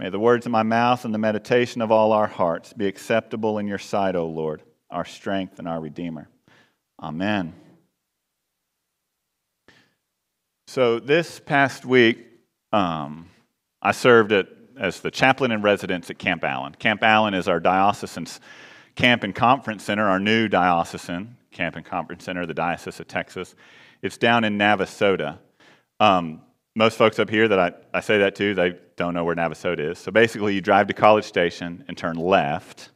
May the words of my mouth and the meditation of all our hearts be acceptable in your sight, O Lord, our strength and our Redeemer. Amen. So, this past week, um, I served at, as the chaplain in residence at Camp Allen. Camp Allen is our diocesan camp and conference center, our new diocesan camp and conference center, the Diocese of Texas. It's down in Navasota. Um, most folks up here that I, I say that to, they don't know where Navasota is. So basically, you drive to College Station and turn left.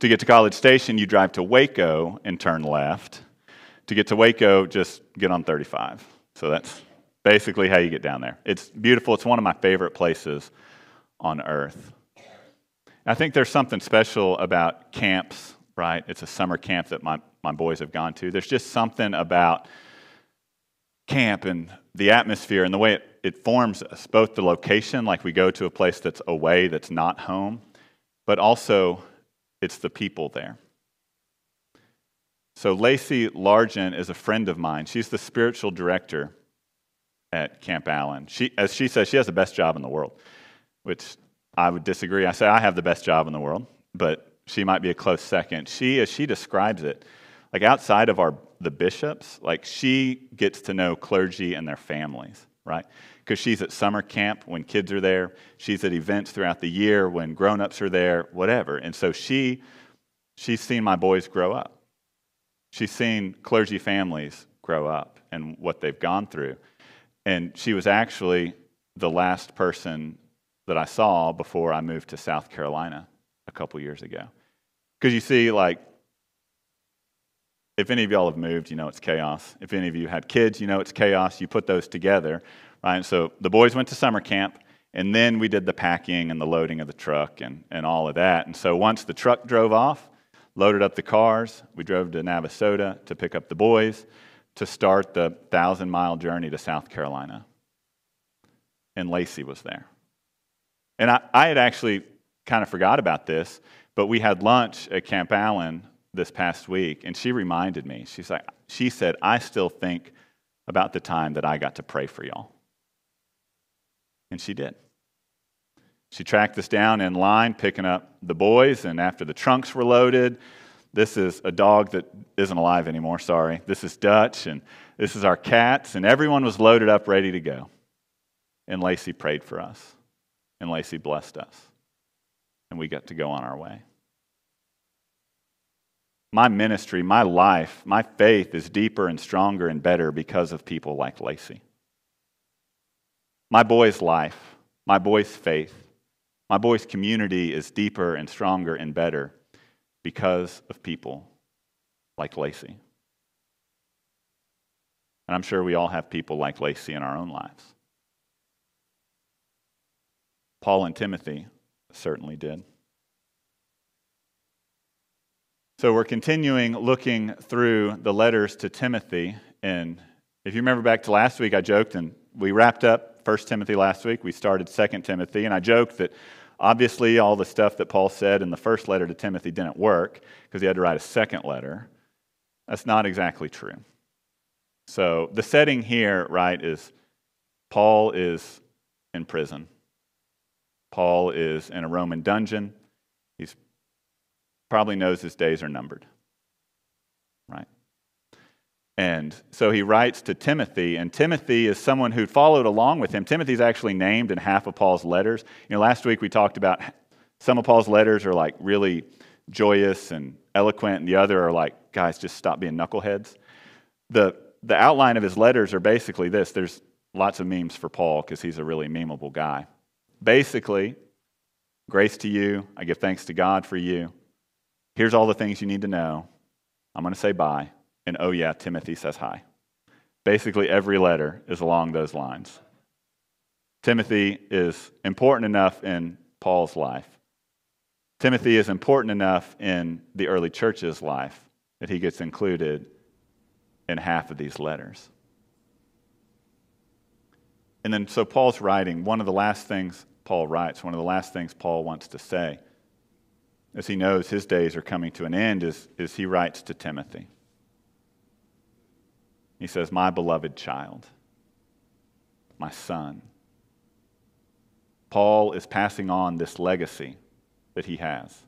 To get to College Station, you drive to Waco and turn left. To get to Waco, just get on 35. So that's basically how you get down there. It's beautiful. It's one of my favorite places on earth. I think there's something special about camps, right? It's a summer camp that my, my boys have gone to. There's just something about camp and the atmosphere and the way it, it forms us, both the location, like we go to a place that's away, that's not home, but also it's the people there. So, Lacy Largent is a friend of mine. She's the spiritual director at Camp Allen. She, as she says, she has the best job in the world, which I would disagree. I say I have the best job in the world, but she might be a close second. She, as she describes it, like outside of our the bishops, like she gets to know clergy and their families, right? Because she's at summer camp when kids are there. She's at events throughout the year when grown-ups are there, whatever. And so she she's seen my boys grow up. She's seen clergy families grow up and what they've gone through. And she was actually the last person that I saw before I moved to South Carolina a couple years ago. Because you see, like, if any of y'all have moved, you know it's chaos. If any of you had kids, you know it's chaos. You put those together, right? So the boys went to summer camp, and then we did the packing and the loading of the truck and, and all of that. And so once the truck drove off, loaded up the cars, we drove to Navasota to pick up the boys to start the thousand mile journey to South Carolina. And Lacy was there. And I, I had actually kind of forgot about this, but we had lunch at Camp Allen this past week, and she reminded me. She's like, she said, I still think about the time that I got to pray for y'all. And she did. She tracked us down in line, picking up the boys, and after the trunks were loaded, this is a dog that isn't alive anymore, sorry. This is Dutch, and this is our cats, and everyone was loaded up, ready to go. And Lacy prayed for us, and Lacy blessed us, and we got to go on our way my ministry, my life, my faith is deeper and stronger and better because of people like Lacy. My boy's life, my boy's faith, my boy's community is deeper and stronger and better because of people like Lacy. And I'm sure we all have people like Lacy in our own lives. Paul and Timothy certainly did. So we're continuing looking through the letters to Timothy. And if you remember back to last week, I joked and we wrapped up 1 Timothy last week. We started 2 Timothy. And I joked that obviously all the stuff that Paul said in the first letter to Timothy didn't work because he had to write a second letter. That's not exactly true. So the setting here, right, is Paul is in prison. Paul is in a Roman dungeon probably knows his days are numbered. Right? And so he writes to Timothy, and Timothy is someone who followed along with him. Timothy's actually named in half of Paul's letters. You know, last week we talked about some of Paul's letters are like really joyous and eloquent, and the other are like, guys, just stop being knuckleheads. The, the outline of his letters are basically this there's lots of memes for Paul because he's a really memeable guy. Basically, grace to you. I give thanks to God for you. Here's all the things you need to know. I'm going to say bye. And oh, yeah, Timothy says hi. Basically, every letter is along those lines. Timothy is important enough in Paul's life. Timothy is important enough in the early church's life that he gets included in half of these letters. And then, so Paul's writing, one of the last things Paul writes, one of the last things Paul wants to say as he knows his days are coming to an end, is, is he writes to Timothy. He says, My beloved child, my son. Paul is passing on this legacy that he has.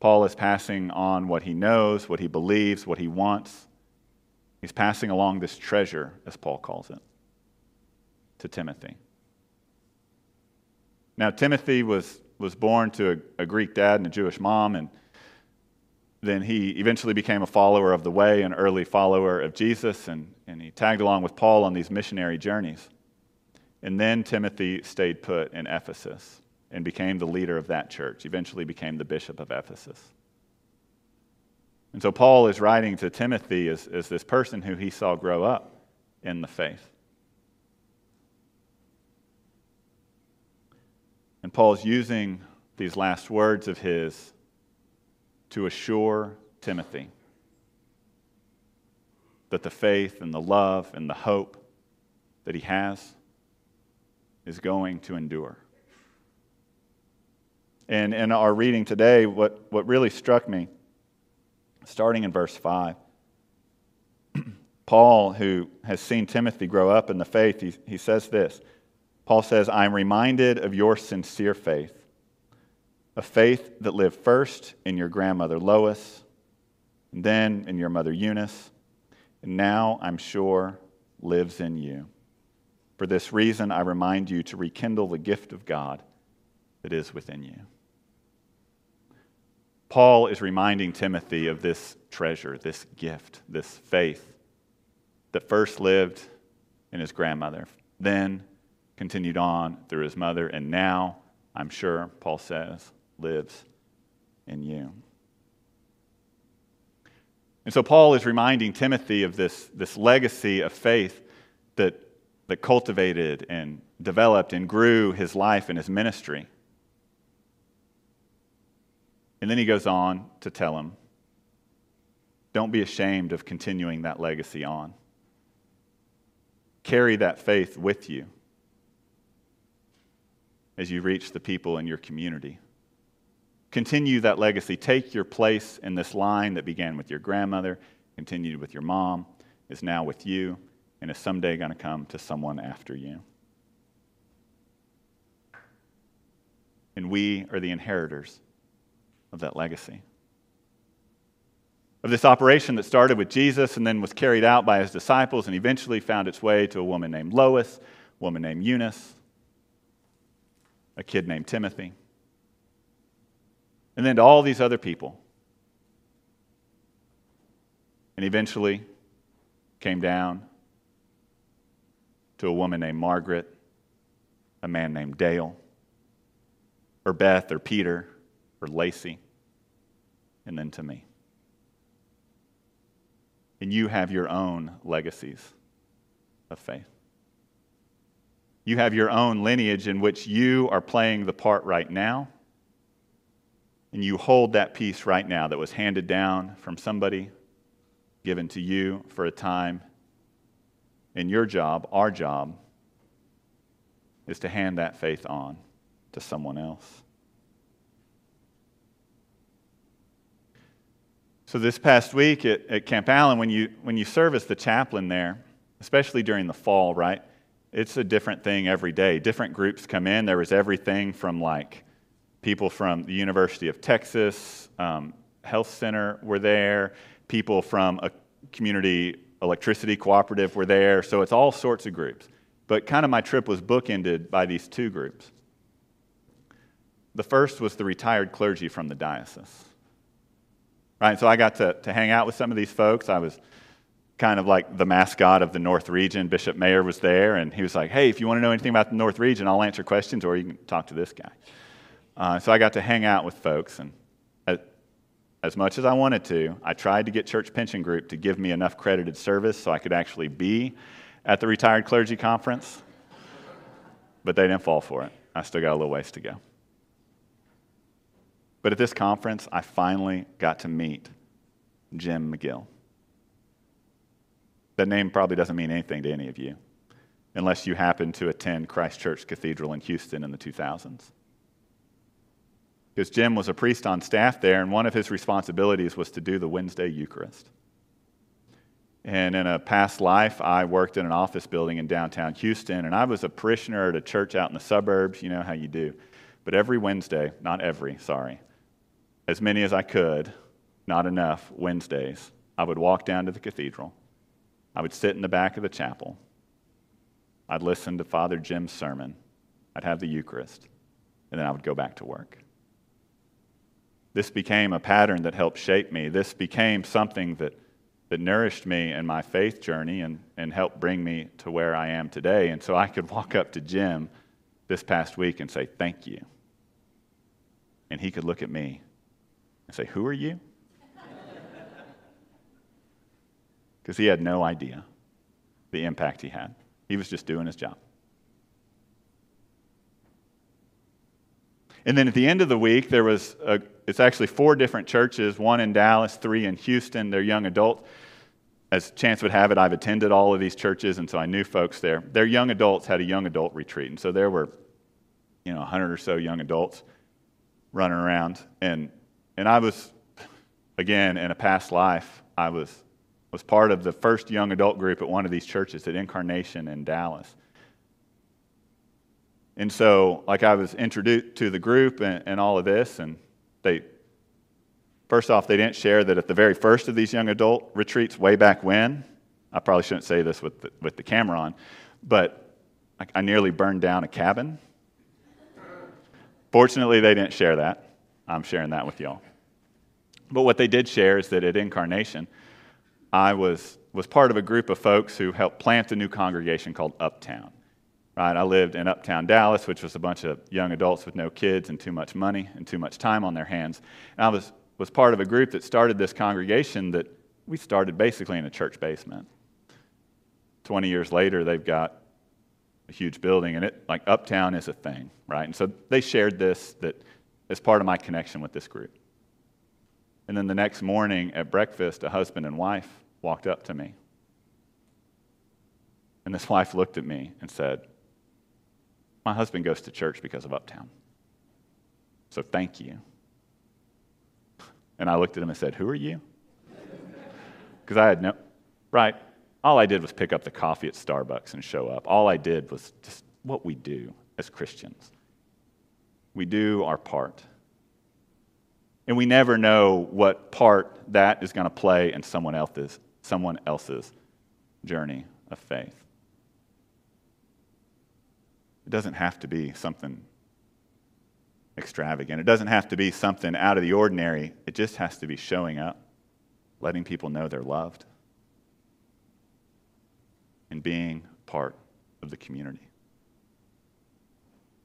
Paul is passing on what he knows, what he believes, what he wants. He's passing along this treasure, as Paul calls it, to Timothy. Now, Timothy was, was born to a, a Greek dad and a Jewish mom, and then he eventually became a follower of the way, an early follower of Jesus, and, and he tagged along with Paul on these missionary journeys. And then Timothy stayed put in Ephesus and became the leader of that church, eventually became the bishop of Ephesus. And so Paul is writing to Timothy as, as this person who he saw grow up in the faith. And Paul's using these last words of his to assure Timothy that the faith and the love and the hope that he has is going to endure. And in our reading today, what, what really struck me, starting in verse 5, Paul, who has seen Timothy grow up in the faith, he, he says this. Paul says, I'm reminded of your sincere faith, a faith that lived first in your grandmother Lois, and then in your mother Eunice, and now I'm sure lives in you. For this reason, I remind you to rekindle the gift of God that is within you. Paul is reminding Timothy of this treasure, this gift, this faith that first lived in his grandmother, then continued on through his mother, and now, I'm sure, Paul says, lives in you. And so Paul is reminding Timothy of this, this legacy of faith that, that cultivated and developed and grew his life and his ministry. And then he goes on to tell him don't be ashamed of continuing that legacy on. Carry that faith with you as you reach the people in your community. Continue that legacy. Take your place in this line that began with your grandmother, continued with your mom, is now with you, and is someday going to come to someone after you. And we are the inheritors of that legacy. Of this operation that started with Jesus and then was carried out by his disciples and eventually found its way to a woman named Lois, a woman named Eunice, a kid named Timothy, and then to all these other people. And eventually came down to a woman named Margaret, a man named Dale, or Beth, or Peter, or Lacy, and then to me. And you have your own legacies of faith. You have your own lineage in which you are playing the part right now. And you hold that piece right now that was handed down from somebody, given to you for a time. And your job, our job, is to hand that faith on to someone else. So, this past week at, at Camp Allen, when you, when you serve as the chaplain there, especially during the fall, right? It's a different thing every day. Different groups come in. There was everything from like people from the University of Texas um, Health Center were there, people from a community electricity cooperative were there. So it's all sorts of groups. But kind of my trip was bookended by these two groups. The first was the retired clergy from the diocese. Right? So I got to, to hang out with some of these folks. I was kind of like the mascot of the North Region. Bishop Mayer was there, and he was like, hey, if you want to know anything about the North Region, I'll answer questions, or you can talk to this guy. Uh, so I got to hang out with folks, and as, as much as I wanted to, I tried to get Church Pension Group to give me enough credited service so I could actually be at the retired clergy conference, but they didn't fall for it. I still got a little ways to go. But at this conference, I finally got to meet Jim McGill. That name probably doesn't mean anything to any of you, unless you happen to attend Christ Church Cathedral in Houston in the 2000s. Because Jim was a priest on staff there, and one of his responsibilities was to do the Wednesday Eucharist. And in a past life, I worked in an office building in downtown Houston, and I was a parishioner at a church out in the suburbs. You know how you do. But every Wednesday, not every, sorry, as many as I could, not enough Wednesdays, I would walk down to the cathedral. I would sit in the back of the chapel. I'd listen to Father Jim's sermon. I'd have the Eucharist. And then I would go back to work. This became a pattern that helped shape me. This became something that that nourished me in my faith journey and, and helped bring me to where I am today. And so I could walk up to Jim this past week and say, Thank you. And he could look at me and say, Who are you? Because he had no idea the impact he had. He was just doing his job. And then at the end of the week, there was a, it's actually four different churches, one in Dallas, three in Houston. They're young adult as chance would have it, I've attended all of these churches, and so I knew folks there. Their young adults had a young adult retreat, and so there were, you know, 100 or so young adults running around, and and I was, again, in a past life, I was was part of the first young adult group at one of these churches at Incarnation in Dallas. And so, like, I was introduced to the group and, and all of this, and they First off, they didn't share that at the very first of these young adult retreats, way back when, I probably shouldn't say this with the, with the camera on, but I, I nearly burned down a cabin. Fortunately, they didn't share that. I'm sharing that with y'all. But what they did share is that at Incarnation, I was, was part of a group of folks who helped plant a new congregation called Uptown. Right? I lived in Uptown Dallas, which was a bunch of young adults with no kids and too much money and too much time on their hands. And I was was part of a group that started this congregation that we started basically in a church basement. 20 years later, they've got a huge building, and it, like Uptown is a thing, right? And so they shared this that as part of my connection with this group. And then the next morning at breakfast, a husband and wife walked up to me. And this wife looked at me and said, My husband goes to church because of Uptown. So thank you. And I looked at him and said, Who are you? Because I had no, right? All I did was pick up the coffee at Starbucks and show up. All I did was just what we do as Christians. We do our part. And we never know what part that is going to play in someone else's, someone else's journey of faith. It doesn't have to be something extravagant. It doesn't have to be something out of the ordinary, it just has to be showing up, letting people know they're loved, and being part of the community.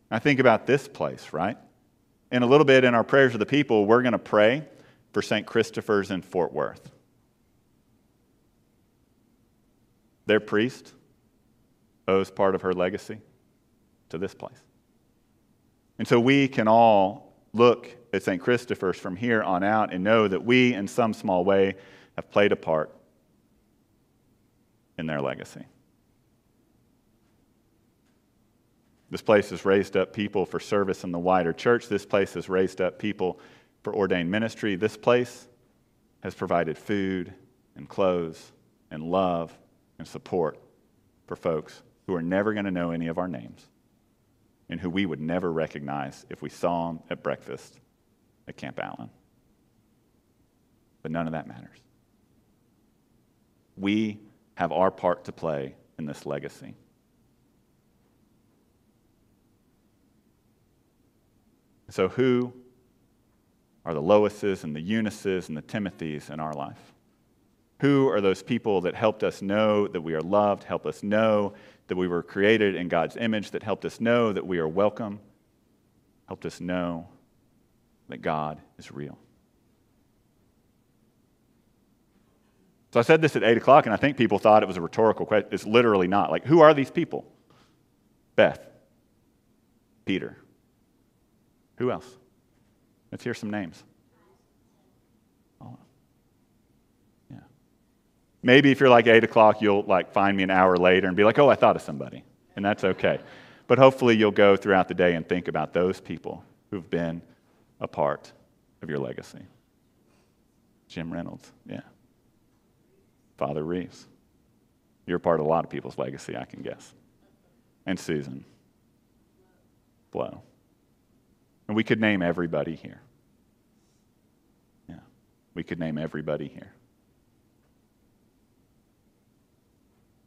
I think about this place, right? In a little bit in our prayers of the people, we're going to pray for St. Christopher's in Fort Worth. Their priest owes part of her legacy to this place. And so we can all look at St. Christopher's from here on out and know that we, in some small way, have played a part in their legacy. This place has raised up people for service in the wider church. This place has raised up people for ordained ministry. This place has provided food and clothes and love and support for folks who are never going to know any of our names and who we would never recognize if we saw them at breakfast at Camp Allen. But none of that matters. We have our part to play in this legacy. So, who are the Loises and the Eunices and the Timothys in our life? Who are those people that helped us know that we are loved, helped us know that we were created in God's image, that helped us know that we are welcome, helped us know that God is real. So I said this at 8 o'clock, and I think people thought it was a rhetorical question. It's literally not. Like, who are these people? Beth, Peter. Who else? Let's hear some names. Yeah. Maybe if you're like 8 o'clock, you'll like find me an hour later and be like, oh, I thought of somebody. And that's okay. But hopefully you'll go throughout the day and think about those people who've been a part of your legacy. Jim Reynolds, yeah. Father Reeves. You're part of a lot of people's legacy, I can guess. And Susan. Flo. And we could name everybody here. Yeah, we could name everybody here.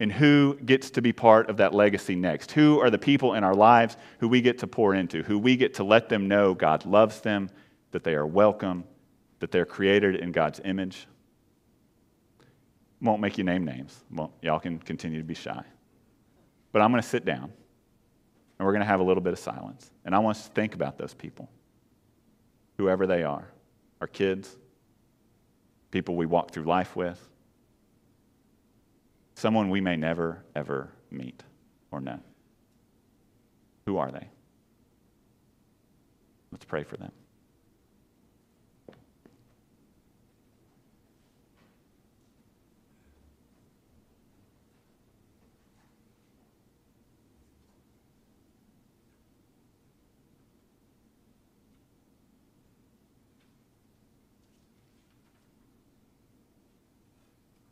And who gets to be part of that legacy next? Who are the people in our lives who we get to pour into, who we get to let them know God loves them, that they are welcome, that they're created in God's image? Won't make you name names. Well, y'all can continue to be shy. But I'm going to sit down and we're going to have a little bit of silence. And I want us to think about those people, whoever they are our kids, people we walk through life with, someone we may never, ever meet or know. Who are they? Let's pray for them.